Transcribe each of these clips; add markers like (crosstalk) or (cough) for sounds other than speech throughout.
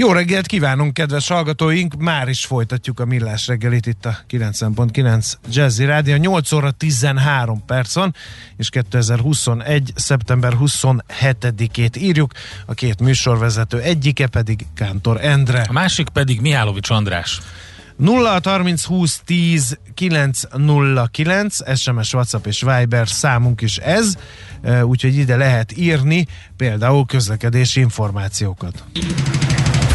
Jó reggelt kívánunk, kedves hallgatóink! Már is folytatjuk a Millás reggelit itt a 90.9 Jazzy Rádió. 8 óra 13 perc van, és 2021. szeptember 27-ét írjuk. A két műsorvezető egyike pedig Kántor Endre. A másik pedig Mihálovics András. 0 30 20 10 909 SMS, WhatsApp és Viber számunk is ez, úgyhogy ide lehet írni például közlekedési információkat.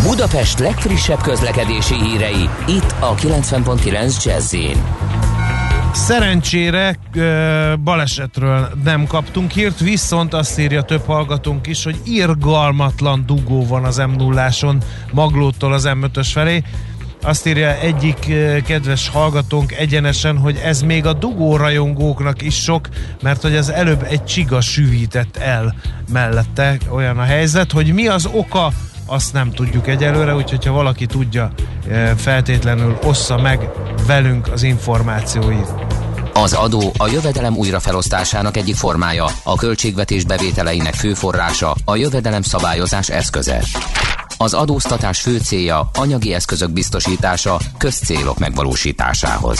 Budapest legfrissebb közlekedési hírei, itt a 90.9 jazz Szerencsére balesetről nem kaptunk hírt, viszont azt írja több hallgatónk is, hogy irgalmatlan dugó van az m 0 Maglótól az M5-ös felé. Azt írja egyik kedves hallgatónk egyenesen, hogy ez még a dugó rajongóknak is sok, mert hogy az előbb egy csiga süvített el mellette olyan a helyzet, hogy mi az oka azt nem tudjuk egyelőre, úgyhogy ha valaki tudja, eh, feltétlenül ossza meg velünk az információit. Az adó a jövedelem újrafelosztásának egyik formája, a költségvetés bevételeinek fő forrása, a jövedelem szabályozás eszköze. Az adóztatás fő célja anyagi eszközök biztosítása közcélok megvalósításához.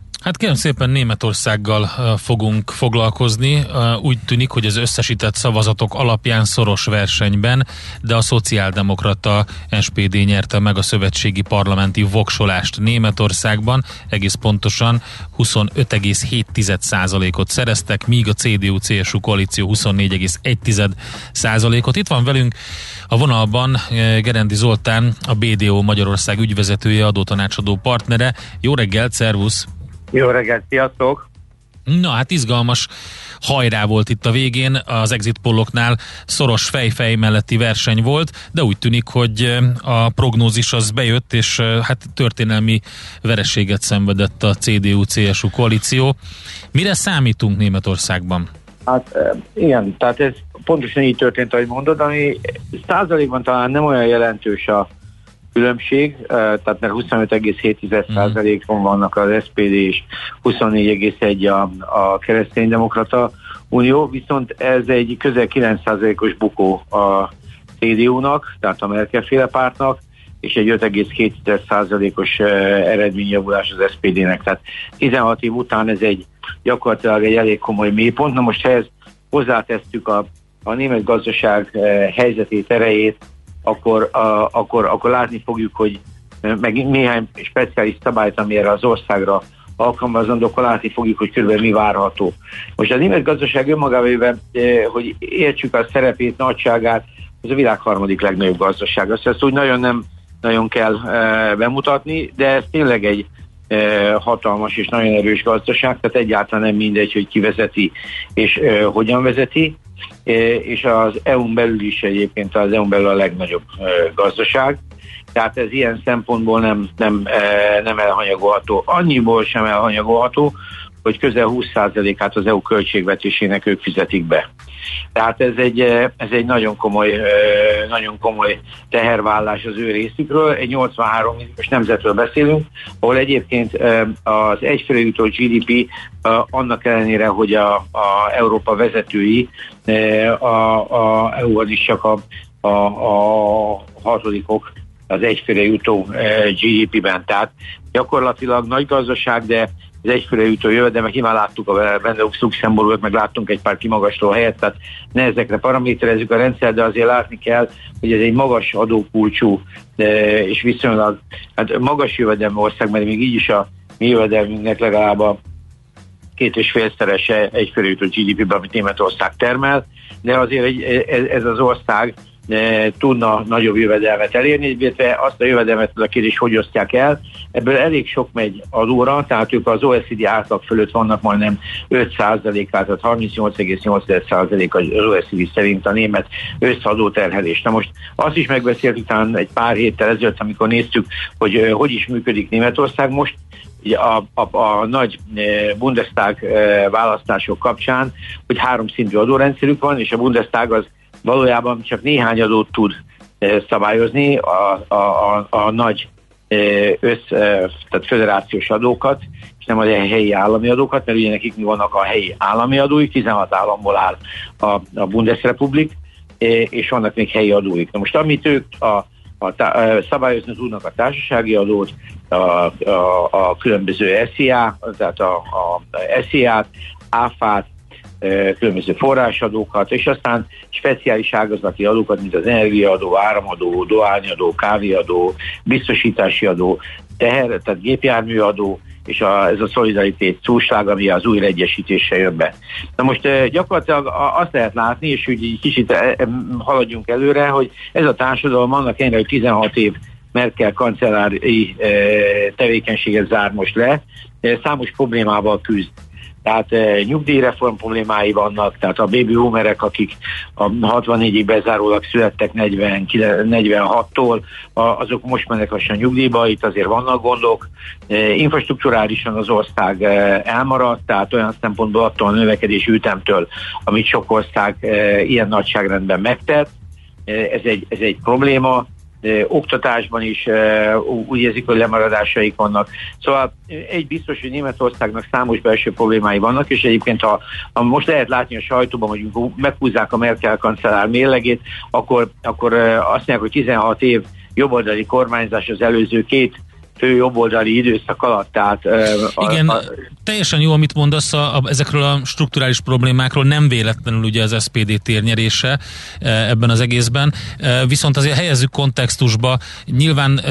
Hát kérem szépen Németországgal fogunk foglalkozni. Úgy tűnik, hogy az összesített szavazatok alapján szoros versenyben, de a szociáldemokrata SPD nyerte meg a szövetségi parlamenti voksolást Németországban. Egész pontosan 25,7%-ot szereztek, míg a CDU-CSU koalíció 24,1%-ot. Itt van velünk a vonalban Gerendi Zoltán, a BDO Magyarország ügyvezetője, adótanácsadó partnere. Jó reggelt, szervusz! Jó reggelt, sziasztok! Na hát izgalmas hajrá volt itt a végén, az exit polloknál szoros fejfej melletti verseny volt, de úgy tűnik, hogy a prognózis az bejött, és hát történelmi vereséget szenvedett a CDU-CSU koalíció. Mire számítunk Németországban? Hát igen, tehát ez pontosan így történt, ahogy mondod, ami százalékban talán nem olyan jelentős a különbség, tehát mert 25,7%-on mhm. vannak az SPD és 24,1 a, a kereszténydemokrata unió, viszont ez egy közel 9%-os bukó a CDU-nak, tehát a Merkel féle pártnak, és egy 5,2%-os eredményjavulás az SPD-nek. Tehát 16 év után ez egy gyakorlatilag egy elég komoly mélypont. Na most ehhez hozzátesztük a, a német gazdaság helyzetét, erejét, akkor, a, akkor, akkor látni fogjuk, hogy meg néhány speciális szabályt, ami erre az országra alkalmazandó, akkor látni fogjuk, hogy körülbelül mi várható. Most a német gazdaság önmagában, hogy értsük a szerepét, nagyságát, az a világ harmadik legnagyobb gazdaság. Azt ezt úgy nagyon nem nagyon kell bemutatni, de ez tényleg egy hatalmas és nagyon erős gazdaság, tehát egyáltalán nem mindegy, hogy ki vezeti és hogyan vezeti és az EU-n belül is egyébként az EU-n belül a legnagyobb gazdaság. Tehát ez ilyen szempontból nem, nem, nem elhanyagolható. Annyiból sem elhanyagolható, hogy közel 20%-át az EU költségvetésének ők fizetik be. Tehát ez egy, ez egy nagyon komoly, nagyon komoly tehervállás az ő részükről. Egy 83 milliós nemzetről beszélünk, ahol egyébként az egyfőre jutó GDP annak ellenére, hogy a, a Európa vezetői a, a EU-ban is csak a, a, a hatodikok az egyfőre jutó GDP-ben. Tehát gyakorlatilag nagy gazdaság, de az egyfőre jutó jövedelmek, nyilván láttuk a Benelux Luxemburgot, meg láttunk egy pár kimagasló helyet, tehát ne ezekre paraméterezzük a rendszer, de azért látni kell, hogy ez egy magas adókulcsú és viszonylag hát magas jövedelmi ország, mert még így is a mi jövedelmünknek legalább a két és félszerese egyfőre jutó GDP-ben, amit Németország termel, de azért egy, ez az ország tudna nagyobb jövedelmet elérni, illetve azt a jövedelmet a kérdés, hogy osztják el. Ebből elég sok megy adóra, tehát ők az OECD átlag fölött vannak majdnem 5%-át, tehát 38,8% az OECD szerint a német összadóterhelés. Na most azt is megbeszéltük talán egy pár héttel ezelőtt, amikor néztük, hogy hogy is működik Németország most, a, a, a nagy Bundestag választások kapcsán, hogy három szintű adórendszerük van, és a Bundestag az valójában csak néhány adót tud szabályozni, a, a, a, a nagy össz, tehát föderációs adókat, és nem a helyi állami adókat, mert ugye nekik mi vannak a helyi állami adóik, 16 államból áll a, a Bundesrepublik, és vannak még helyi adóik. Na most amit ők a, a, a szabályozni tudnak a társasági adót, a, a, a különböző SZIA, tehát a, a SZIA-t, áfát, különböző forrásadókat, és aztán speciális ágazati adókat, mint az energiaadó, áramadó, dohányadó, kávéadó, biztosítási adó, teher, tehát gépjárműadó, és a, ez a szolidaritét csúság, ami az újraegyesítése jön be. Na most gyakorlatilag azt lehet látni, és úgy így kicsit haladjunk előre, hogy ez a társadalom annak ennyire, hogy 16 év Merkel kancellári tevékenységet zár most le, számos problémával küzd tehát e, nyugdíjreform problémái vannak, tehát a baby boomerek, akik a 64-ig bezárólag születtek 40, 46-tól, azok most mennek lassan nyugdíjba, itt azért vannak gondok. E, infrastruktúrálisan az ország e, elmaradt, tehát olyan szempontból attól a növekedés ütemtől, amit sok ország e, ilyen nagyságrendben megtett. E, ez egy, ez egy probléma oktatásban is úgy érzik, hogy lemaradásaik vannak. Szóval egy biztos, hogy Németországnak számos belső problémái vannak, és egyébként ha, ha most lehet látni a sajtóban, hogy meghúzzák a Merkel kancellár mérlegét, akkor, akkor azt mondják, hogy 16 év jobboldali kormányzás az előző két fő jobboldali időszak alatt. Tehát, Igen, a, teljesen jó, amit mondasz a, a, ezekről a strukturális problémákról, nem véletlenül ugye az SPD térnyerése ebben az egészben, viszont azért helyezzük kontextusba, nyilván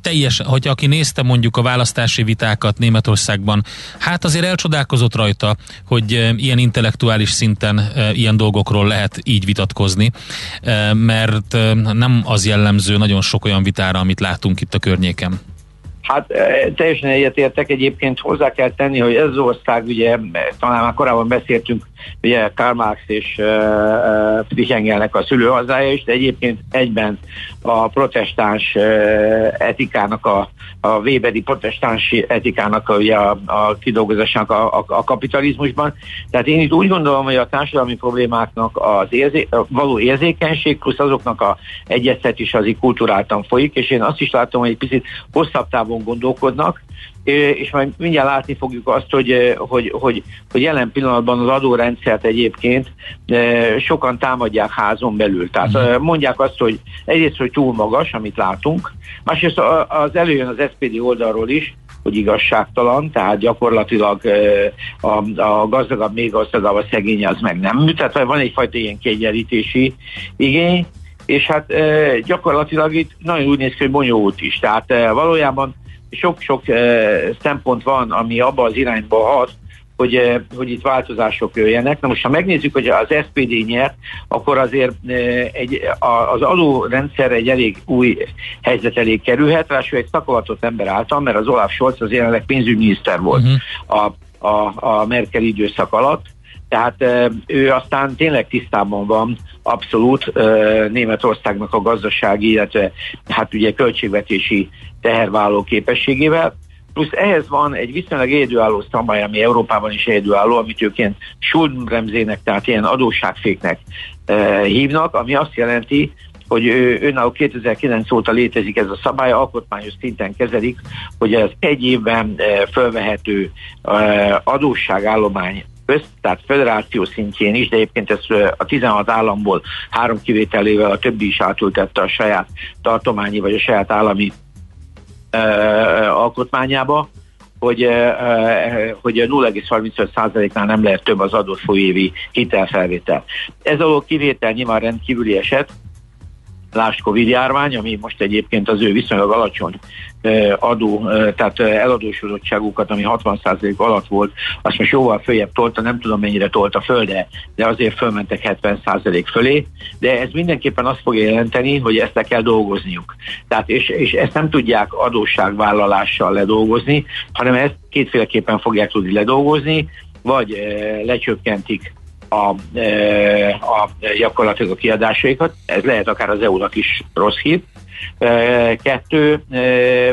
teljes, hogy aki nézte mondjuk a választási vitákat Németországban, hát azért elcsodálkozott rajta, hogy ilyen intellektuális szinten ilyen dolgokról lehet így vitatkozni, mert nem az jellemző nagyon sok olyan vitára, amit látunk itt a környéken. Hát e, teljesen egyetértek, egyébként hozzá kell tenni, hogy ez az ország, ugye talán már korábban beszéltünk, ugye Karl Marx és uh, Friedrich Engelnek a szülőhazája is, de egyébként egyben a protestáns uh, etikának, a, a Weberi protestáns etikának a, ugye a, a kidolgozásának a, a, a kapitalizmusban. Tehát én itt úgy gondolom, hogy a társadalmi problémáknak az érzé, való érzékenység plusz azoknak a egyeztetés az így kulturáltan folyik, és én azt is látom, hogy egy picit hosszabb távon gondolkodnak, és majd mindjárt látni fogjuk azt, hogy, hogy, hogy, hogy jelen pillanatban az adórendszert egyébként sokan támadják házon belül. Tehát mhm. mondják azt, hogy egyrészt, hogy túl magas, amit látunk, másrészt az előjön az SPD oldalról is, hogy igazságtalan, tehát gyakorlatilag a, a gazdagabb még gazdagabb, a szegény az meg nem. Tehát van egyfajta ilyen kiegyenlítési igény, és hát gyakorlatilag itt nagyon úgy néz ki, hogy bonyolult is. Tehát valójában sok-sok szempont van, ami abba az irányba hat, hogy, hogy itt változások jöjjenek. Na most, ha megnézzük, hogy az SPD nyert, akkor azért egy, az adórendszer egy elég új helyzet elé kerülhet, ráadásul egy szakavatott ember által, mert az Olaf Scholz az jelenleg pénzügyminiszter volt uh-huh. a, a, a Merkel időszak alatt, tehát ő aztán tényleg tisztában van abszolút Németországnak a gazdasági, illetve hát ugye költségvetési tehervállaló képességével. Plusz ehhez van egy viszonylag egyedülálló szabály, ami Európában is egyedülálló, amit őként Schuldenbremzének, tehát ilyen adósságféknek hívnak, ami azt jelenti, hogy önálló 2009 óta létezik ez a szabály, alkotmányos szinten kezelik, hogy ez egy évben fölvehető e, adósságállomány össz, tehát federáció szintjén is, de egyébként ez a 16 államból három kivételével a többi is átültette a saját tartományi vagy a saját állami alkotmányába, hogy, hogy 0,35%-nál nem lehet több az adott folyévi hitelfelvétel. Ez a kivétel nyilván rendkívüli eset, lásd Covid járvány, ami most egyébként az ő viszonylag alacsony adó, tehát eladósodottságukat, ami 60% alatt volt, azt most jóval följebb tolta, nem tudom mennyire tolta föl, de, de azért fölmentek 70% fölé, de ez mindenképpen azt fogja jelenteni, hogy ezt le kell dolgozniuk. Tehát és, és ezt nem tudják adósságvállalással ledolgozni, hanem ezt kétféleképpen fogják tudni ledolgozni, vagy lecsökkentik a, a gyakorlatilag a kiadásaikat, ez lehet akár az EU-nak is rossz hír, kettő,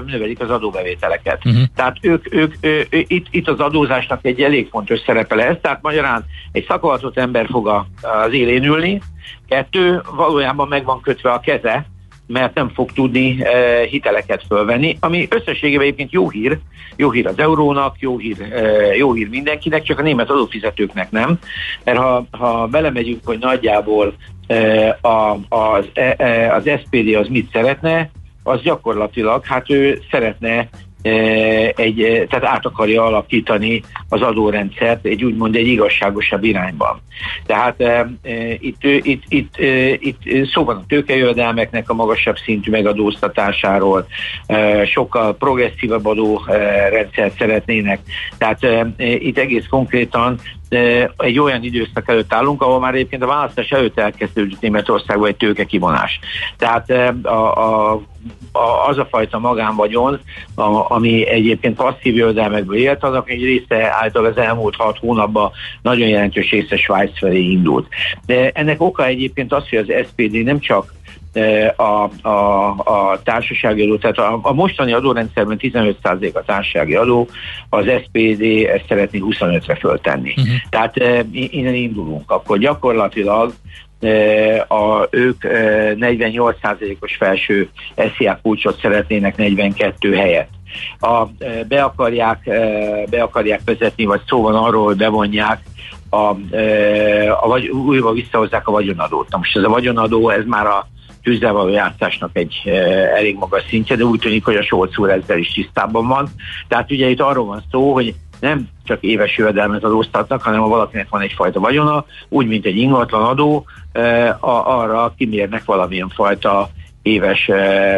növelik az adóbevételeket. Uh-huh. Tehát ők, ők, ő, itt, itt az adózásnak egy elég fontos szerepe lesz, tehát magyarán egy szakavatott ember fog az élén ülni, kettő, valójában meg van kötve a keze, mert nem fog tudni e, hiteleket fölvenni, ami összességében egyébként jó hír, jó hír az eurónak, jó hír, e, jó hír mindenkinek, csak a német adófizetőknek nem, mert ha, ha belemegyünk, hogy nagyjából e, a, az, e, e az SPD az mit szeretne, az gyakorlatilag, hát ő szeretne egy, tehát át akarja alakítani az adórendszert egy úgymond egy igazságosabb irányban. Tehát e, itt, itt, itt, itt szó van a tőkejövedelmeknek a magasabb szintű megadóztatásáról, e, sokkal progresszívabb adórendszert szeretnének. Tehát e, itt egész konkrétan egy olyan időszak előtt állunk, ahol már egyébként a választás előtt elkezdődött Németországban egy tőke kivonás. Tehát a, a, a, az a fajta magánvagyon, a, ami egyébként passzív jövedelmekből élt, azok egy része által az elmúlt hat hónapban nagyon jelentős része Svájc felé indult. De ennek oka egyébként az, hogy az SPD nem csak a, a, a társasági adó, tehát a, a mostani adórendszerben 15% a társasági adó, az SPD ezt szeretné 25-re föltenni. Uh-huh. Tehát e, innen indulunk. Akkor gyakorlatilag e, a, ők e, 48%-os felső SZIA kulcsot szeretnének 42 helyet. A, e, be, akarják, e, be akarják vezetni, vagy szó van arról, hogy bevonják a, a, vagy, újra visszahozzák a vagyonadót. Na most ez a vagyonadó, ez már a tűzzel való játszásnak egy elég magas szintje, de úgy tűnik, hogy a Solc úr ezzel is tisztában van. Tehát ugye itt arról van szó, hogy nem csak éves jövedelmet adóztatnak, hanem ha valakinek van egyfajta vagyona, úgy, mint egy ingatlan adó, arra kimérnek valamilyen fajta éves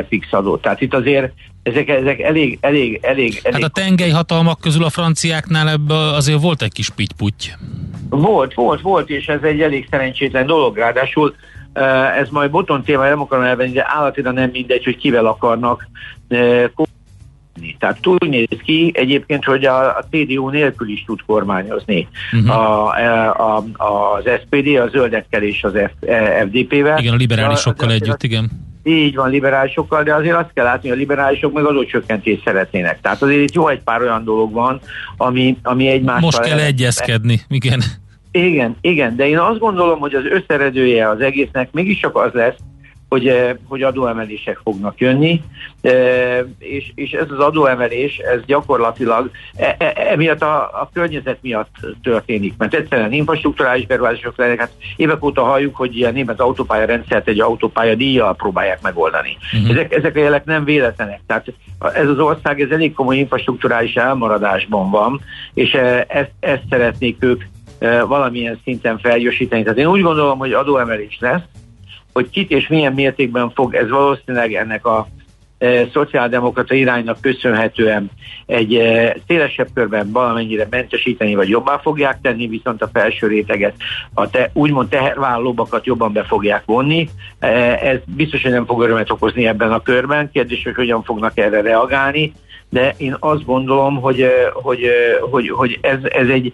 fix adót. Tehát itt azért ezek, ezek elég, elég, elég, elég... Hát a tengely hatalmak közül a franciáknál ebből azért volt egy kis pitty Volt, volt, volt, és ez egy elég szerencsétlen dolog, ráadásul ez majd boton téma, nem akarom elvenni, de állatira nem mindegy, hogy kivel akarnak tehát túl néz ki egyébként, hogy a, a CDU nélkül is tud kormányozni. Uh-huh. A, a, a, az SPD, a zöldekkel és az F, FDP-vel. Igen, a liberálisokkal a, együtt, igen. Így van, liberálisokkal, de azért azt kell látni, hogy a liberálisok meg adócsökkentést szeretnének. Tehát azért itt jó egy pár olyan dolog van, ami, ami egymással... Most kell egyezkedni, igen. Igen, igen, de én azt gondolom, hogy az összeredője az egésznek mégiscsak az lesz, hogy, eh, hogy adóemelések fognak jönni, eh, és, és ez az adóemelés, ez gyakorlatilag e, e, emiatt a, a környezet miatt történik, mert egyszerűen infrastruktúrális beruházások lennek, hát évek óta halljuk, hogy a német autópálya rendszert egy autópálya díjjal próbálják megoldani. Uh-huh. Ezek, ezek a jelek nem véletlenek, tehát ez az ország ez elég komoly infrastruktúrális elmaradásban van, és eh, ezt, ezt szeretnék ők valamilyen szinten felgyorsítani. Tehát én úgy gondolom, hogy adóemelés lesz, hogy kit és milyen mértékben fog ez valószínűleg ennek a e, szociáldemokrata iránynak köszönhetően egy e, szélesebb körben valamennyire mentesíteni, vagy jobbá fogják tenni, viszont a felső réteget, a te, úgymond tehervállalóbakat jobban be fogják vonni. E, ez biztos, hogy nem fog örömet okozni ebben a körben. Kérdés, hogy hogyan fognak erre reagálni, de én azt gondolom, hogy, hogy, hogy, hogy ez, ez egy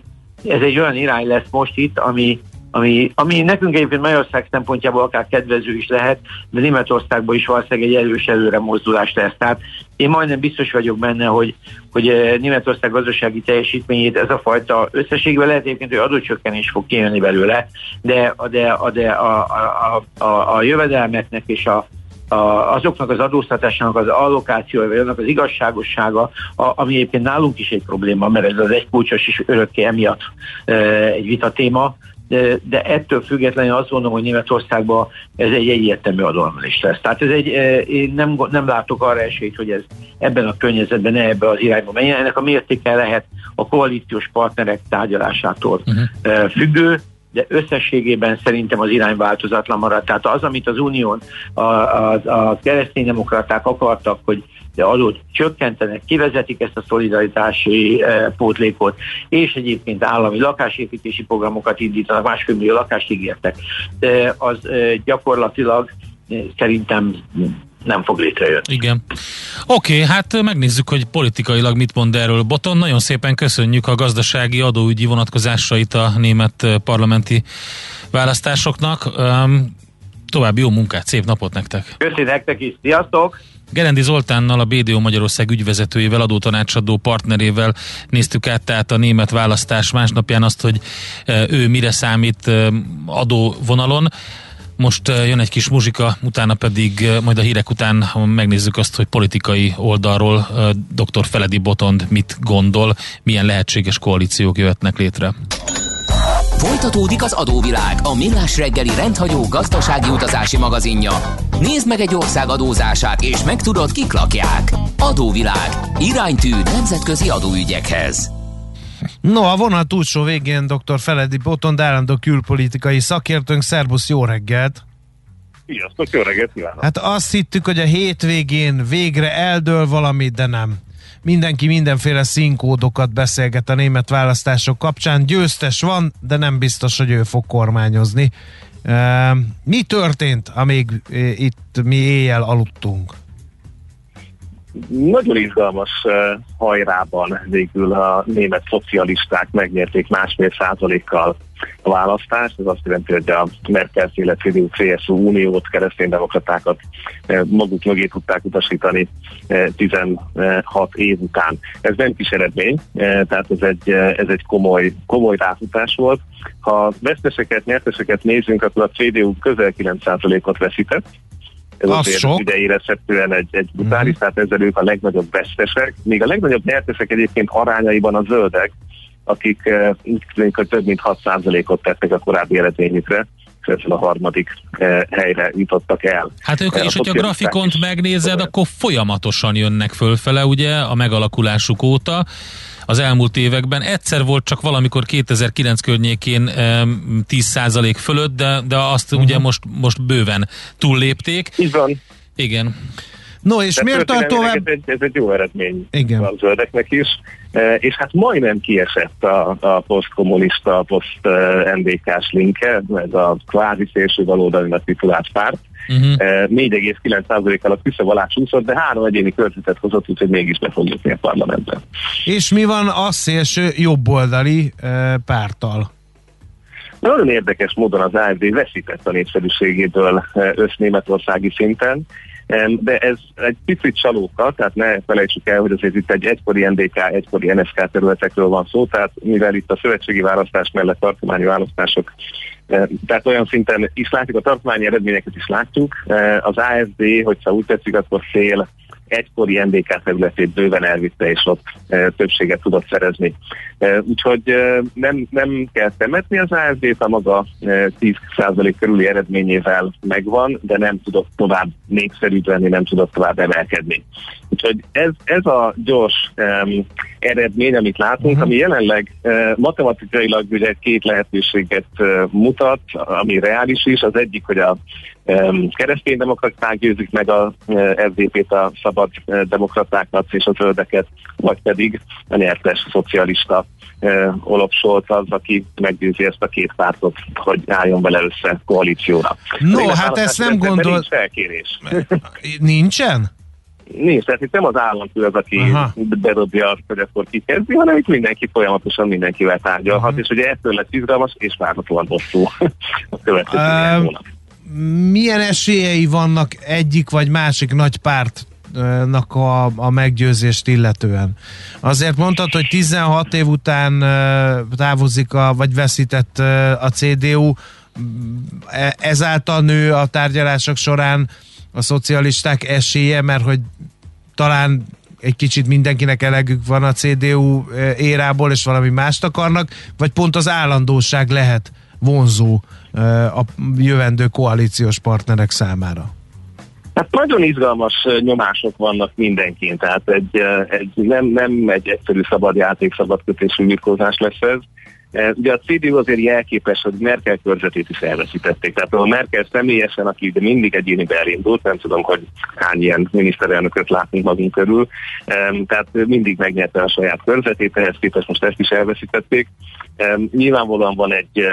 ez egy olyan irány lesz most itt, ami, ami, ami nekünk egyébként Magyarország szempontjából akár kedvező is lehet, de Németországban is valószínűleg egy erős előre mozdulás lesz. Tehát én majdnem biztos vagyok benne, hogy, hogy eh, Németország gazdasági teljesítményét ez a fajta összességben lehet egyébként, hogy adócsökkenés fog kijönni belőle, de, de, de a, a, a, a, a jövedelmeknek és a, a, azoknak az adóztatásának az allokációja, vagy annak az igazságossága, a, ami egyébként nálunk is egy probléma, mert ez az egy kulcsos is örökké emiatt e, egy vita téma, de, de ettől függetlenül azt gondolom, hogy Németországban ez egy egyértelmű adalmelés lesz. Tehát ez egy, én nem, nem látok arra esélyt, hogy ez ebben a környezetben ne ebbe az irányba menjen. Ennek a mértéke lehet a koalíciós partnerek tárgyalásától uh-huh. függő, de összességében szerintem az irány változatlan maradt. Tehát az, amit az Unión a, a, a kereszténydemokraták akartak, hogy de adót csökkentenek, kivezetik ezt a szolidaritási e, pótlékot, és egyébként állami lakásépítési programokat indítanak, másfél millió lakást ígértek. De az e, gyakorlatilag e, szerintem nem fog létrejönni. Igen. Oké, okay, hát megnézzük, hogy politikailag mit mond erről Boton. Nagyon szépen köszönjük a gazdasági adóügyi vonatkozásait a német parlamenti választásoknak. Um, további jó munkát, szép napot nektek! Köszönjük nektek is, sziasztok! Gerendi Zoltánnal, a BDO Magyarország ügyvezetőjével, adótanácsadó partnerével néztük át tehát a német választás másnapján azt, hogy ő mire számít adóvonalon. Most jön egy kis muzsika, utána pedig majd a hírek után megnézzük azt, hogy politikai oldalról dr. Feledi Botond mit gondol, milyen lehetséges koalíciók jöhetnek létre. Folytatódik az adóvilág, a millás reggeli rendhagyó gazdasági utazási magazinja. Nézd meg egy ország adózását, és megtudod, kik lakják. Adóvilág. Iránytű nemzetközi adóügyekhez. No, a vonal túlsó végén dr. Feledi Botond, állandó külpolitikai szakértőnk. Szerbusz, jó reggelt! Sziasztok, jó reggelt kívánok! Hát azt hittük, hogy a hétvégén végre eldől valami, de nem. Mindenki mindenféle színkódokat beszélget a német választások kapcsán. Győztes van, de nem biztos, hogy ő fog kormányozni. Mi történt, amíg itt mi éjjel aludtunk? Nagyon izgalmas hajrában végül a német szocialisták megnyerték másfél százalékkal a választást. Ez azt jelenti, hogy a Merkel féle CDU, CSU uniót, kereszténydemokratákat maguk mögé tudták utasítani 16 év után. Ez nem kis eredmény, tehát ez egy, ez egy komoly, komoly ráfutás volt. Ha veszteseket, nyerteseket nézzünk, akkor a CDU közel 9%-ot veszített, ez az azért sok. ide érezhetően egy, egy brutális, mm. tehát ezzel ők a legnagyobb vesztesek. Még a legnagyobb nyertesek egyébként arányaiban a zöldek, akik eh, több mint 6%-ot tettek a korábbi eredményükre ezzel a harmadik eh, helyre jutottak el. Hát ők, és hogyha a grafikont is megnézed, akkor folyamatosan jönnek fölfele, ugye, a megalakulásuk óta az elmúlt években. Egyszer volt csak valamikor 2009 környékén 10% fölött, de, de azt uh-huh. ugye most, most bőven túllépték. Így van. Igen. No, és miért tart tovább? Ez egy, ez egy jó eredmény Igen. a zöldeknek is. E, és hát majdnem kiesett a, a posztkommunista, poszt-NDK-s linke, ez a kvázi szélső baloldalinak titulált párt. Uh-huh. 4,9%-kal a küszöb alá csúszott, de három egyéni költözet hozott, úgyhogy mégis be fog jutni a parlamentben. És mi van a szélső jobboldali e, párttal? Nagyon érdekes módon az AFD veszített a népszerűségéből össznémetországi szinten, de ez egy picit csalóka, tehát ne felejtsük el, hogy azért itt egy egykori NDK, egykori NSK területekről van szó, tehát mivel itt a szövetségi választás mellett tartományi választások tehát olyan szinten is látjuk, a tartományi eredményeket is látjuk. Az AFD, hogyha úgy tetszik, akkor fél egykori NDK területét bőven elvitte, és ott többséget tudott szerezni. Úgyhogy nem, nem kell temetni az ASD-t, a maga e, 10% körüli eredményével megvan, de nem tudott tovább népszerűbb lenni, nem tudott tovább emelkedni. Úgyhogy ez, ez a gyors um, eredmény, amit látunk, uh-huh. ami jelenleg uh, matematikailag ugye két lehetőséget uh, mutat, ami reális is. Az egyik, hogy a kereszténydemokraták győzik meg a uh, FDP-t, a szabad uh, demokratákat és a zöldeket, vagy pedig a nyertes szocialista uh, Olop Scholz az, aki meggyőzi ezt a két pártot, hogy álljon vele össze koalícióra. No, hát ezt nem gondol... Nincs felkérés. (laughs) Nincsen? Nincs, tehát itt nem az államfő az, aki Aha. bedobja azt, hogy akkor kikezdi, hanem itt mindenki folyamatosan mindenkivel tárgyalhat, uh-huh. és ugye ettől lesz izgalmas és várhatóan hosszú (laughs) a következő uh, hónap. Milyen esélyei vannak egyik vagy másik nagy párt a, a meggyőzést illetően. Azért mondtad, hogy 16 év után távozik, a, vagy veszített a CDU, e, ezáltal nő a tárgyalások során a szocialisták esélye, mert hogy talán egy kicsit mindenkinek elegük van a CDU érából, és valami mást akarnak, vagy pont az állandóság lehet vonzó a jövendő koalíciós partnerek számára? Hát nagyon izgalmas nyomások vannak mindenkin, tehát egy, egy nem, nem egy egyszerű szabad játék, szabad kötésű birkózás lesz ez. Ugye a CDU azért jelképes, hogy Merkel körzetét is elveszítették. Tehát a Merkel személyesen, aki de mindig egyéni elindult, nem tudom, hogy hány ilyen miniszterelnököt látunk magunk körül, tehát mindig megnyerte a saját körzetét, ehhez képest most ezt is elveszítették. Nyilvánvalóan van egy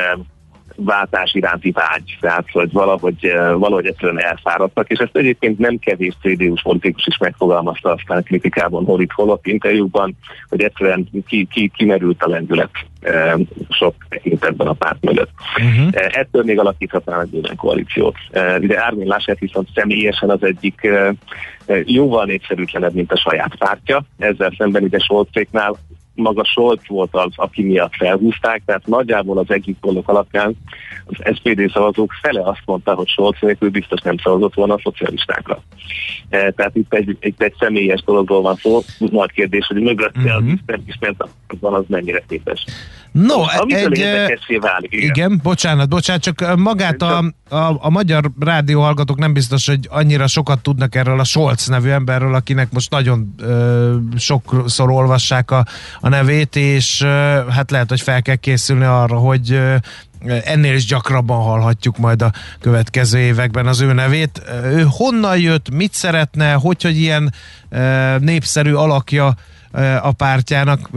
váltás iránti vágy, tehát hogy valahogy, eh, valahogy egyszerűen elfáradtak, és ezt egyébként nem kevés CDU-s politikus is megfogalmazta aztán kritikában hol itt, hol ott interjúban, hogy egyszerűen ki, ki, kimerült a lendület e, sok tekintetben a párt mögött. Uh-huh. E, ettől még alakíthatnának bőven koalíciót. E, de Ármin Laschet viszont személyesen az egyik jóval népszerűtlenebb, mint a saját pártja. Ezzel szemben ide Solcéknál maga Scholz volt az, aki miatt felhúzták, tehát nagyjából az egyik pollok alapján az SPD szavazók fele azt mondta, hogy Scholz nélkül biztos nem szavazott volna a szocialistákra. E, tehát itt egy, egy, egy személyes dologról van szó, nagy kérdés, hogy mögötte uh-huh. az Isten van az mennyire képes. No, egy, válik, igen. igen, bocsánat, bocsánat, csak magát a, a, a magyar rádióhallgatók nem biztos, hogy annyira sokat tudnak erről a Scholz nevű emberről, akinek most nagyon ö, sokszor olvassák a, a nevét, és ö, hát lehet, hogy fel kell készülni arra, hogy ö, ennél is gyakrabban hallhatjuk majd a következő években az ő nevét. Ő honnan jött, mit szeretne, hogy, hogy ilyen népszerű alakja a pártjának,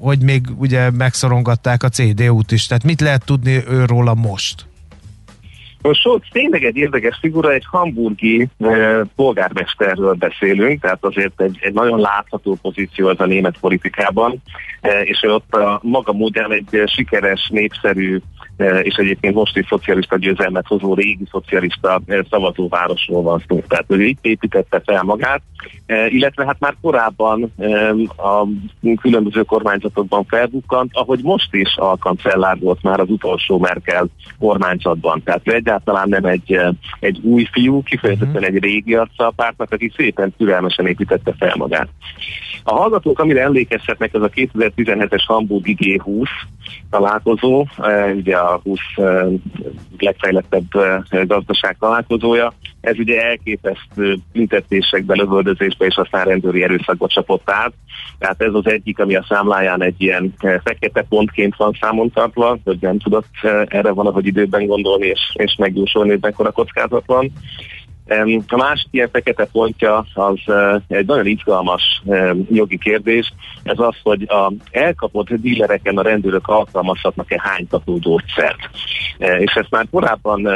hogy még ugye megszorongatták a CDU-t is. Tehát mit lehet tudni őról most? Most Scholz tényleg egy érdekes figura, egy hamburgi eh, polgármesterről beszélünk, tehát azért egy, egy nagyon látható pozíció az a német politikában, és ott a maga módján egy sikeres, népszerű és egyébként most is szocialista győzelmet hozó régi szocialista eh, szavazóvárosról van szó. Tehát ő itt építette fel magát, eh, illetve hát már korábban a különböző kormányzatokban felbukkant, ahogy most is alkancellár volt már az utolsó Merkel kormányzatban. Tehát ő egyáltalán nem egy, egy új fiú, kifejezetten egy régi arca a pártnak, aki szépen türelmesen építette fel magát. A hallgatók, amire emlékezhetnek, ez a 2017-es Hamburgi G20 találkozó, ugye a 20 legfejlettebb gazdaság találkozója. Ez ugye elképesztő büntetésekbe, lövöldözésbe és aztán rendőri erőszakba csapott át. Tehát ez az egyik, ami a számláján egy ilyen fekete pontként van számon tartva, hogy nem tudott erre valahogy időben gondolni és, és megjósolni, hogy mekkora kockázat van. A másik ilyen fekete pontja az egy nagyon izgalmas jogi kérdés, ez az, hogy a elkapott dílereken a rendőrök alkalmazhatnak-e hánytató gyógyszert. És ezt már korábban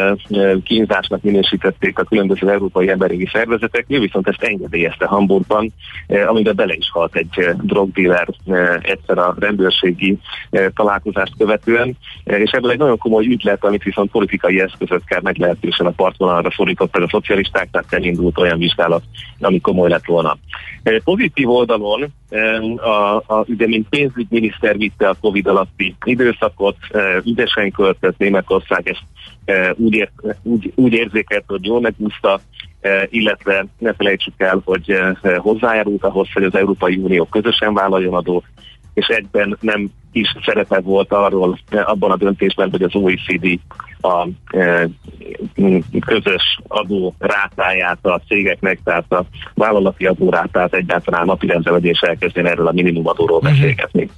kínzásnak minősítették a különböző európai emberi szervezetek, ő viszont ezt engedélyezte Hamburgban, amiben bele is halt egy drogdíler egyszer a rendőrségi találkozást követően, és ebből egy nagyon komoly ügylet, amit viszont politikai eszközökkel meglehetősen a partvonalra fordított a szociális terroristák, tehát elindult olyan vizsgálat, ami komoly lett volna. Eh, pozitív oldalon eh, a, a, ugye, mint pénzügyminiszter vitte a Covid alatti időszakot, eh, ügyesen költött Németország, ezt úgy, ér, úgy, úgy érzékelt, hogy jól megúszta, illetve ne felejtsük el, hogy hozzájárult ahhoz, hogy az Európai Unió közösen vállaljon adót, és egyben nem is szerepe volt arról abban a döntésben, hogy az OECD a e, közös adó rátáját a cégeknek, tehát a vállalati adó rátát egyáltalán napirendre vegy és elkezdjen erről a minimumadóról uh-huh. beszélgetni.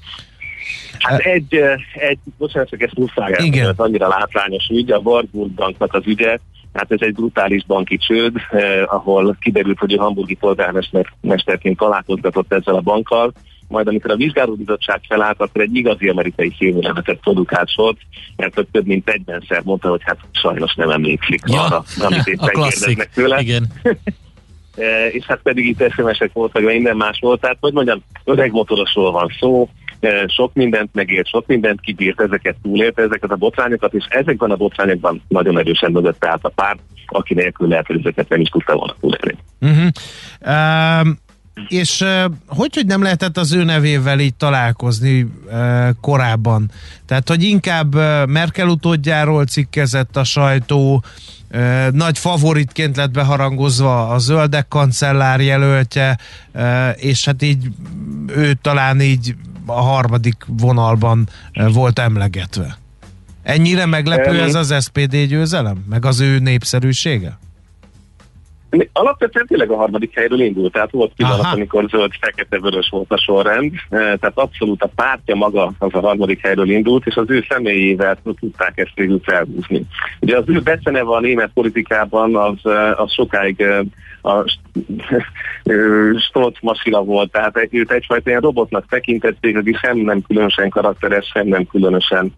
Hát e- egy, egy bocsánat, csak ezt muszáj ez annyira látványos ügy, a Warburg Banknak az ügye, Hát ez egy brutális banki csőd, eh, ahol kiderült, hogy a hamburgi polgármesterként találkozgatott ezzel a bankkal, majd amikor a vizsgálóbizottság felállt, akkor egy igazi amerikai filmjelenetet produkált volt, mert hogy több mint egyszer mondta, hogy hát sajnos nem emlékszik ja, arra, amit éppen kérdeznek tőle. Igen. (laughs) e, és hát pedig itt SMS-ek voltak, vagy minden más volt, tehát hogy mondjam, öreg motorosról van szó, e, sok mindent megért, sok mindent kibírt, ezeket túlélte, ezeket a botrányokat, és ezekben a botrányokban nagyon erősen mögött állt a párt, aki nélkül lehet, hogy ezeket nem is tudta volna túlélni. Uh-huh. Um, és hogy, hogy nem lehetett az ő nevével így találkozni korábban? Tehát, hogy inkább Merkel utódjáról cikkezett a sajtó, nagy favoritként lett beharangozva a zöldek kancellár jelöltje, és hát így ő talán így a harmadik vonalban volt emlegetve. Ennyire meglepő ez az SPD győzelem? Meg az ő népszerűsége? Alapvetően tényleg a harmadik helyről indult, tehát volt pillanat, amikor zöld-fekete-vörös volt a sorrend, eh, tehát abszolút a pártja maga az a harmadik helyről indult, és az ő személyével tudták ezt végül felhúzni. Ugye az ő beceneve a német politikában az, eh, az sokáig eh, a Stolz masina volt, tehát őt egyfajta ilyen robotnak tekintették, aki sem nem különösen karakteres, sem nem különösen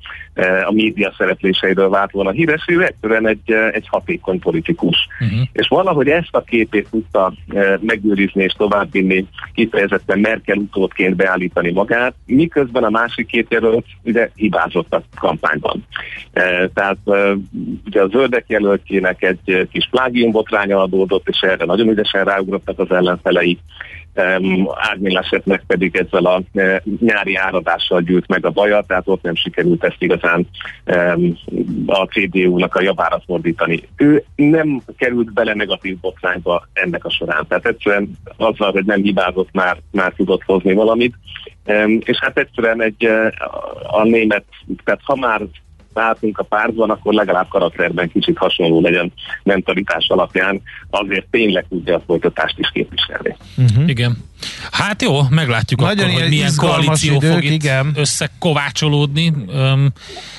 a média szerepléseiről vált volna híres, ő egyszerűen egy, egy hatékony politikus. Uh-huh. És valahogy ezt a képét tudta megőrizni és továbbvinni, kifejezetten Merkel utódként beállítani magát, miközben a másik két jelölt ugye hibázott a kampányban. Tehát ugye a zöldek jelöltjének egy kis plágiumbotránya adódott, és erre nagyon ügyesen ráugrottak az ellenfelei. Um, Árnyélesetnek pedig ezzel a e, nyári áradással gyűlt meg a baja, tehát ott nem sikerült ezt igazán um, a CDU-nak a javára fordítani. Ő nem került bele negatív botrányba ennek a során, tehát egyszerűen azzal, hogy nem hibázott, már, már tudott hozni valamit. Um, és hát egyszerűen egy e, a német, tehát ha már látunk a pártban, akkor legalább karakterben kicsit hasonló legyen mentalitás alapján, azért tényleg tudja a folytatást is képviselni. Uh-huh. Igen. Hát jó, meglátjuk Nagyon akkor, hogy milyen koalíció idők, fog itt igen. összekovácsolódni,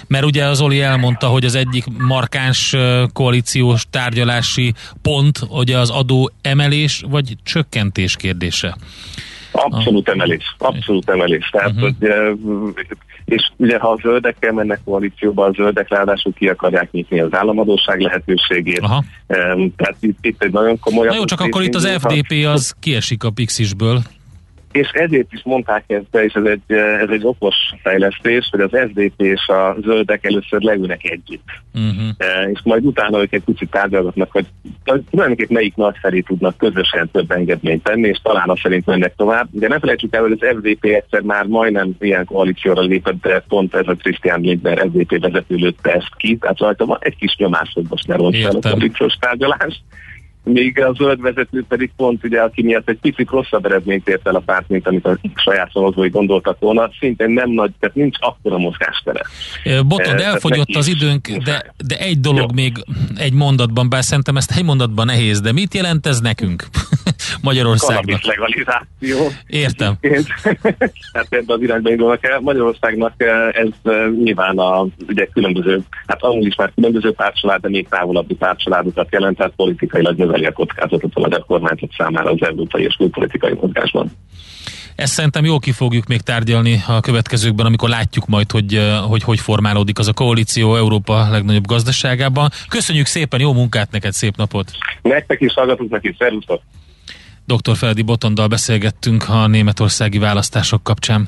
mert ugye az Oli elmondta, hogy az egyik markáns koalíciós tárgyalási pont ugye az adó emelés vagy csökkentés kérdése. Abszolút emelés, abszolút emelés. Tehát, uh-huh. hogy, és ugye ha a zöldekkel mennek koalícióba, a zöldek ráadásul ki akarják nyitni az államadóság lehetőségét. Aha. Tehát itt, itt egy nagyon komoly... Na jó, csak akkor itt az FDP az kiesik a Pixisből és ezért is mondták ezt be, és ez egy, ez egy okos fejlesztés, hogy az SDP és a zöldek először leülnek együtt. Uh-huh. E, és majd utána ők egy kicsit tárgyalgatnak, hogy tulajdonképpen melyik nagy felé tudnak közösen több engedményt tenni, és talán azt szerint mennek tovább. De ne felejtsük el, hogy az FDP egyszer már majdnem ilyen koalícióra lépett, de pont ez a Christian Lindner FDP vezető lőtte ezt ki, tehát rajta van egy kis nyomás, hogy most ne a koalíciós tárgyalást még a zöld vezető pedig pont ugye, aki miatt egy picit rosszabb eredményt ért el a párt, mint amit a saját szavazói gondoltak volna, szintén nem nagy, tehát nincs akkora mozgástere. Botod, elfogyott az időnk, de, de egy dolog Jó. még egy mondatban, bár szerintem ezt egy mondatban nehéz, de mit jelent ez nekünk? (laughs) Magyarországnak. Cannabis legalizáció. Értem. hát ebben az irányba indulnak el. Magyarországnak ez nyilván a ugye különböző, hát amúgy is már különböző pártcsalád, de még távolabbi pártcsaládokat jelent, tehát politikailag növeli a kockázatot a magyar kormányzat számára az európai és külpolitikai mozgásban. Ezt szerintem jól ki fogjuk még tárgyalni a következőkben, amikor látjuk majd, hogy hogy, hogy formálódik az a koalíció Európa legnagyobb gazdaságában. Köszönjük szépen, jó munkát neked, szép napot! Nektek is, hallgatóknak is, szervusztok! Dr. Feledi Botondal beszélgettünk a németországi választások kapcsán.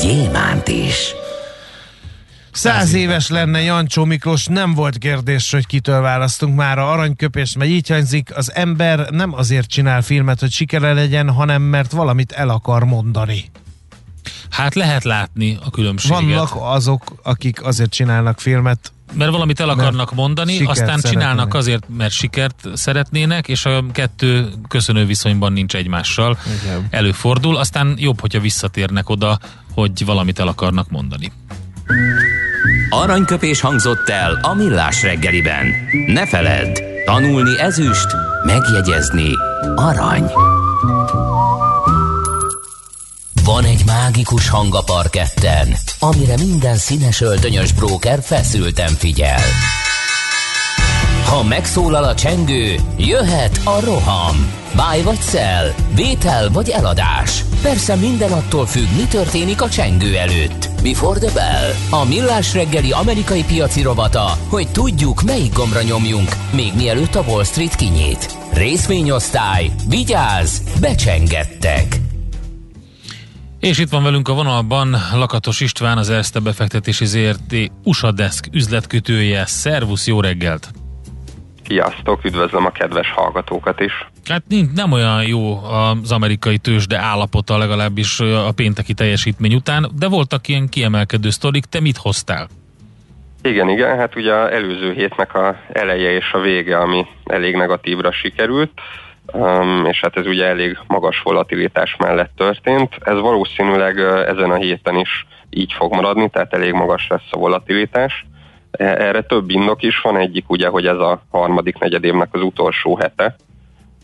gyémánt is. Száz éves lenne Jancsó Miklós, nem volt kérdés, hogy kitől választunk már a aranyköpés, mert így hangzik, az ember nem azért csinál filmet, hogy sikere legyen, hanem mert valamit el akar mondani. Hát lehet látni a különbséget. Vannak azok, akik azért csinálnak filmet, mert valamit el akarnak mondani, aztán szeretnének. csinálnak azért, mert sikert szeretnének, és a kettő köszönő viszonyban nincs egymással. Igen. Előfordul, aztán jobb, hogyha visszatérnek oda, hogy valamit el akarnak mondani. Aranyköpés hangzott el a millás reggeliben. Ne feledd, tanulni ezüst, megjegyezni arany. Van egy mágikus hang a parketten, amire minden színes öltönyös bróker feszülten figyel. Ha megszólal a csengő, jöhet a roham. Báj vagy szel, vétel vagy eladás. Persze minden attól függ, mi történik a csengő előtt. Before the bell. A millás reggeli amerikai piaci robata, hogy tudjuk, melyik gombra nyomjunk, még mielőtt a Wall Street kinyit. Részvényosztály, vigyáz, becsengettek. És itt van velünk a vonalban Lakatos István, az Erste befektetési ZRT USA Desk üzletkötője. Szervusz, jó reggelt! Sziasztok, üdvözlöm a kedves hallgatókat is. Hát nem olyan jó az amerikai tőzsde állapota legalábbis a pénteki teljesítmény után, de voltak ilyen kiemelkedő sztorik, te mit hoztál? Igen, igen, hát ugye az előző hétnek a eleje és a vége, ami elég negatívra sikerült, és hát ez ugye elég magas volatilitás mellett történt. Ez valószínűleg ezen a héten is így fog maradni, tehát elég magas lesz a volatilitás. E, erre több indok is van, egyik ugye, hogy ez a harmadik negyedévnek az utolsó hete,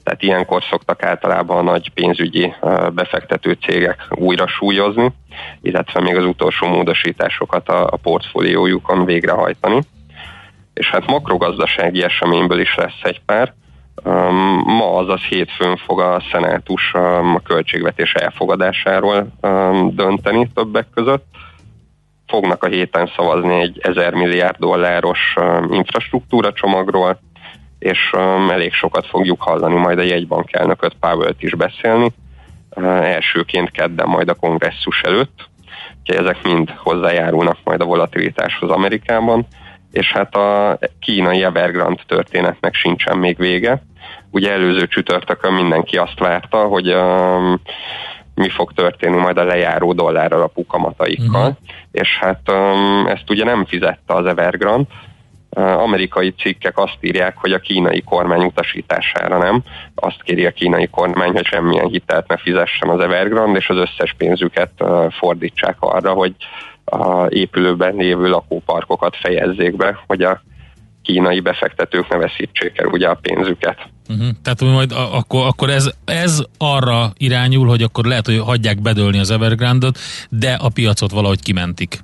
tehát ilyenkor szoktak általában a nagy pénzügyi befektető cégek újra súlyozni, illetve még az utolsó módosításokat a, a portfóliójukon végrehajtani. És hát makrogazdasági eseményből is lesz egy pár. Ma, azaz hétfőn fog a szenátus a költségvetés elfogadásáról dönteni többek között. Fognak a héten szavazni egy 1000 milliárd dolláros infrastruktúra csomagról, és elég sokat fogjuk hallani majd a jegybank elnököt Powell-t is beszélni, elsőként kedden majd a kongresszus előtt, úgyhogy ezek mind hozzájárulnak majd a volatilitáshoz Amerikában, és hát a kínai Evergrande történetnek sincsen még vége. Ugye előző csütörtökön mindenki azt várta, hogy um, mi fog történni majd a lejáró dollár alapú kamataikkal, uh-huh. és hát um, ezt ugye nem fizette az Evergrande, amerikai cikkek azt írják, hogy a kínai kormány utasítására nem. Azt kéri a kínai kormány, hogy semmilyen hitelt ne fizessen az Evergrande, és az összes pénzüket fordítsák arra, hogy a épülőben lévő lakóparkokat fejezzék be, hogy a kínai befektetők ne veszítsék el ugye a pénzüket. Uh-huh. Tehát majd a, akkor, akkor ez, ez arra irányul, hogy akkor lehet, hogy hagyják bedőlni az Evergrande-ot, de a piacot valahogy kimentik.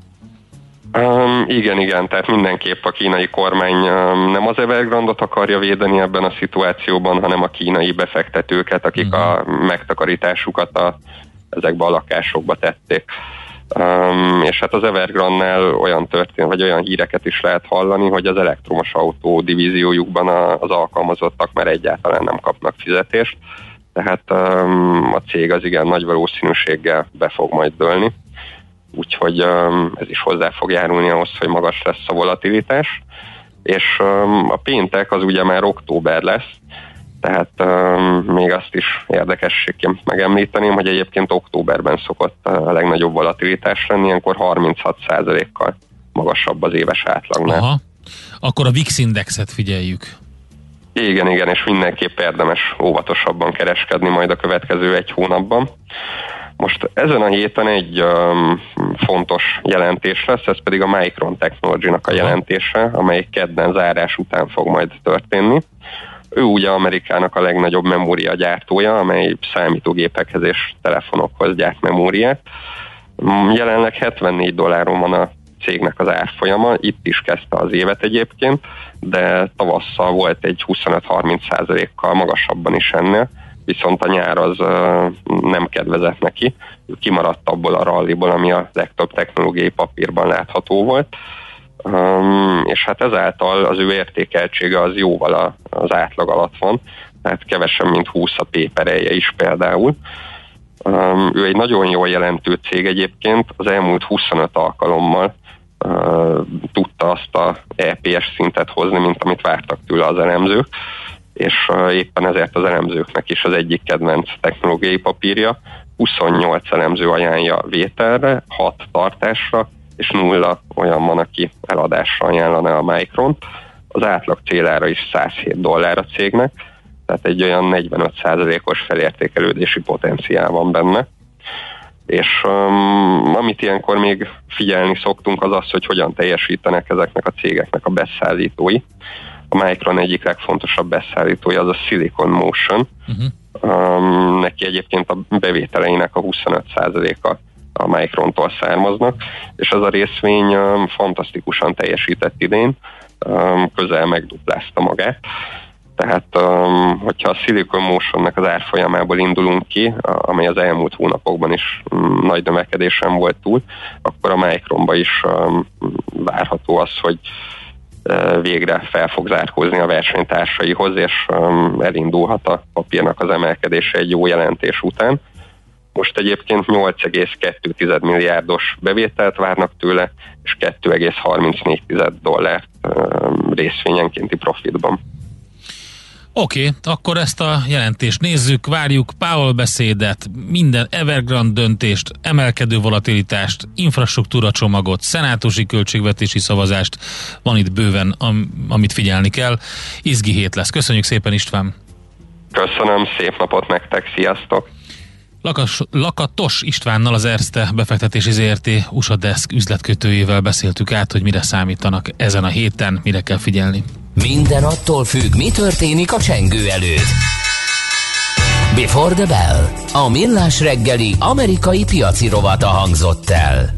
Um, igen, igen, tehát mindenképp a kínai kormány um, nem az Evergrandot akarja védeni ebben a szituációban, hanem a kínai befektetőket, akik uh-huh. a megtakarításukat a, ezekbe a lakásokba tették. Um, és hát az Evergrande-nál olyan történt, vagy olyan híreket is lehet hallani, hogy az elektromos autó divíziójukban a, az alkalmazottak már egyáltalán nem kapnak fizetést, tehát um, a cég az igen nagy valószínűséggel be fog majd dőlni úgyhogy um, ez is hozzá fog járulni ahhoz, hogy magas lesz a volatilitás. És um, a péntek az ugye már október lesz, tehát um, még azt is érdekességként megemlíteném, hogy egyébként októberben szokott a legnagyobb volatilitás lenni, ilyenkor 36%-kal magasabb az éves átlagnál. Aha. Akkor a VIX indexet figyeljük. Igen, igen, és mindenképp érdemes óvatosabban kereskedni majd a következő egy hónapban. Most ezen a héten egy um, fontos jelentés lesz, ez pedig a Micron Technology-nak a jelentése, amely kedden zárás után fog majd történni. Ő ugye Amerikának a legnagyobb memória gyártója, amely számítógépekhez és telefonokhoz gyárt memóriát. Mm, jelenleg 74 dolláron van a cégnek az árfolyama, itt is kezdte az évet egyébként, de tavasszal volt egy 25-30 százalékkal magasabban is ennél viszont a nyár az nem kedvezett neki. Kimaradt abból a ralliból, ami a legtöbb technológiai papírban látható volt. Um, és hát ezáltal az ő értékeltsége az jóval az átlag alatt van, tehát kevesen, mint 20 a pépereje is például. Um, ő egy nagyon jól jelentő cég egyébként, az elmúlt 25 alkalommal uh, tudta azt a EPS szintet hozni, mint amit vártak tőle az elemzők és éppen ezért az elemzőknek is az egyik kedvenc technológiai papírja. 28 elemző ajánlja vételre, 6 tartásra, és nulla olyan van, aki eladásra ajánlana a Micron. Az átlag célára is 107 dollár a cégnek, tehát egy olyan 45%-os felértékelődési potenciál van benne. És um, amit ilyenkor még figyelni szoktunk, az az, hogy hogyan teljesítenek ezeknek a cégeknek a beszállítói. A Micron egyik legfontosabb beszállítója az a Silicon Motion. Uh-huh. Um, neki egyébként a bevételeinek a 25%-a a Microntól származnak, és az a részvény um, fantasztikusan teljesített idén, um, közel megduplázta magát. Tehát, um, hogyha a Silicon Motionnek az árfolyamából indulunk ki, amely az elmúlt hónapokban is nagy növekedésen volt túl, akkor a Micronba is várható az, hogy végre fel fog zárkózni a versenytársaihoz, és elindulhat a papírnak az emelkedése egy jó jelentés után. Most egyébként 8,2 milliárdos bevételt várnak tőle, és 2,34 dollár részvényenkénti profitban. Oké, okay, akkor ezt a jelentést nézzük, várjuk Powell beszédet, minden Evergrande döntést, emelkedő volatilitást, infrastruktúra csomagot, szenátusi költségvetési szavazást. Van itt bőven, am, amit figyelni kell. Izgi hét lesz. Köszönjük szépen István! Köszönöm, szép napot nektek, sziasztok! Lakas, Lakatos Istvánnal az Erste befektetési ZRT USA Desk üzletkötőjével beszéltük át, hogy mire számítanak ezen a héten, mire kell figyelni. Minden attól függ, mi történik a csengő előtt. Before the Bell. A millás reggeli amerikai piaci rovata hangzott el.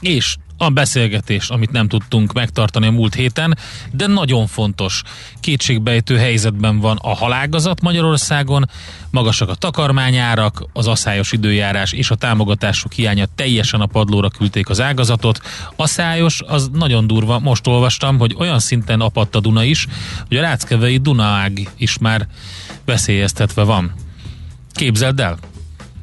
És a beszélgetés, amit nem tudtunk megtartani a múlt héten, de nagyon fontos. Kétségbejtő helyzetben van a halágazat Magyarországon, magasak a takarmányárak, az asszályos időjárás és a támogatások hiánya teljesen a padlóra küldték az ágazatot. Asszályos, az nagyon durva, most olvastam, hogy olyan szinten apadt a Duna is, hogy a Ráckevei Dunaág is már veszélyeztetve van. Képzeld el!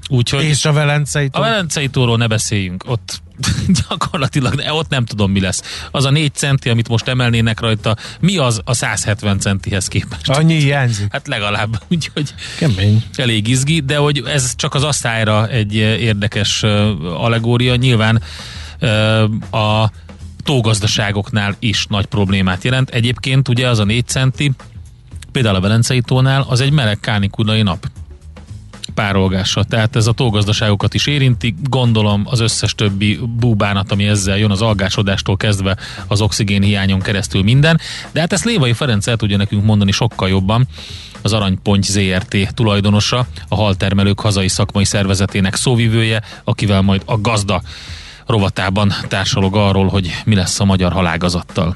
Úgyhogy és a Velencei tó? A Velencei tóról ne beszéljünk. Ott (laughs) gyakorlatilag ott nem tudom mi lesz. Az a 4 centi, amit most emelnének rajta, mi az a 170 centihez képest? Annyi hiányzik. Hát legalább, (laughs) úgyhogy Kemény. elég izgi, de hogy ez csak az asztályra egy érdekes allegória. Nyilván a tógazdaságoknál is nagy problémát jelent. Egyébként ugye az a 4 centi, például a Velencei tónál, az egy meleg kánikulai nap párolgása. Tehát ez a tógazdaságokat is érinti, gondolom az összes többi búbánat, ami ezzel jön, az algásodástól kezdve az oxigén hiányon keresztül minden. De hát ezt Lévai Ferenc el tudja nekünk mondani sokkal jobban, az Aranyponty ZRT tulajdonosa, a haltermelők hazai szakmai szervezetének szóvivője, akivel majd a gazda rovatában társalog arról, hogy mi lesz a magyar halágazattal.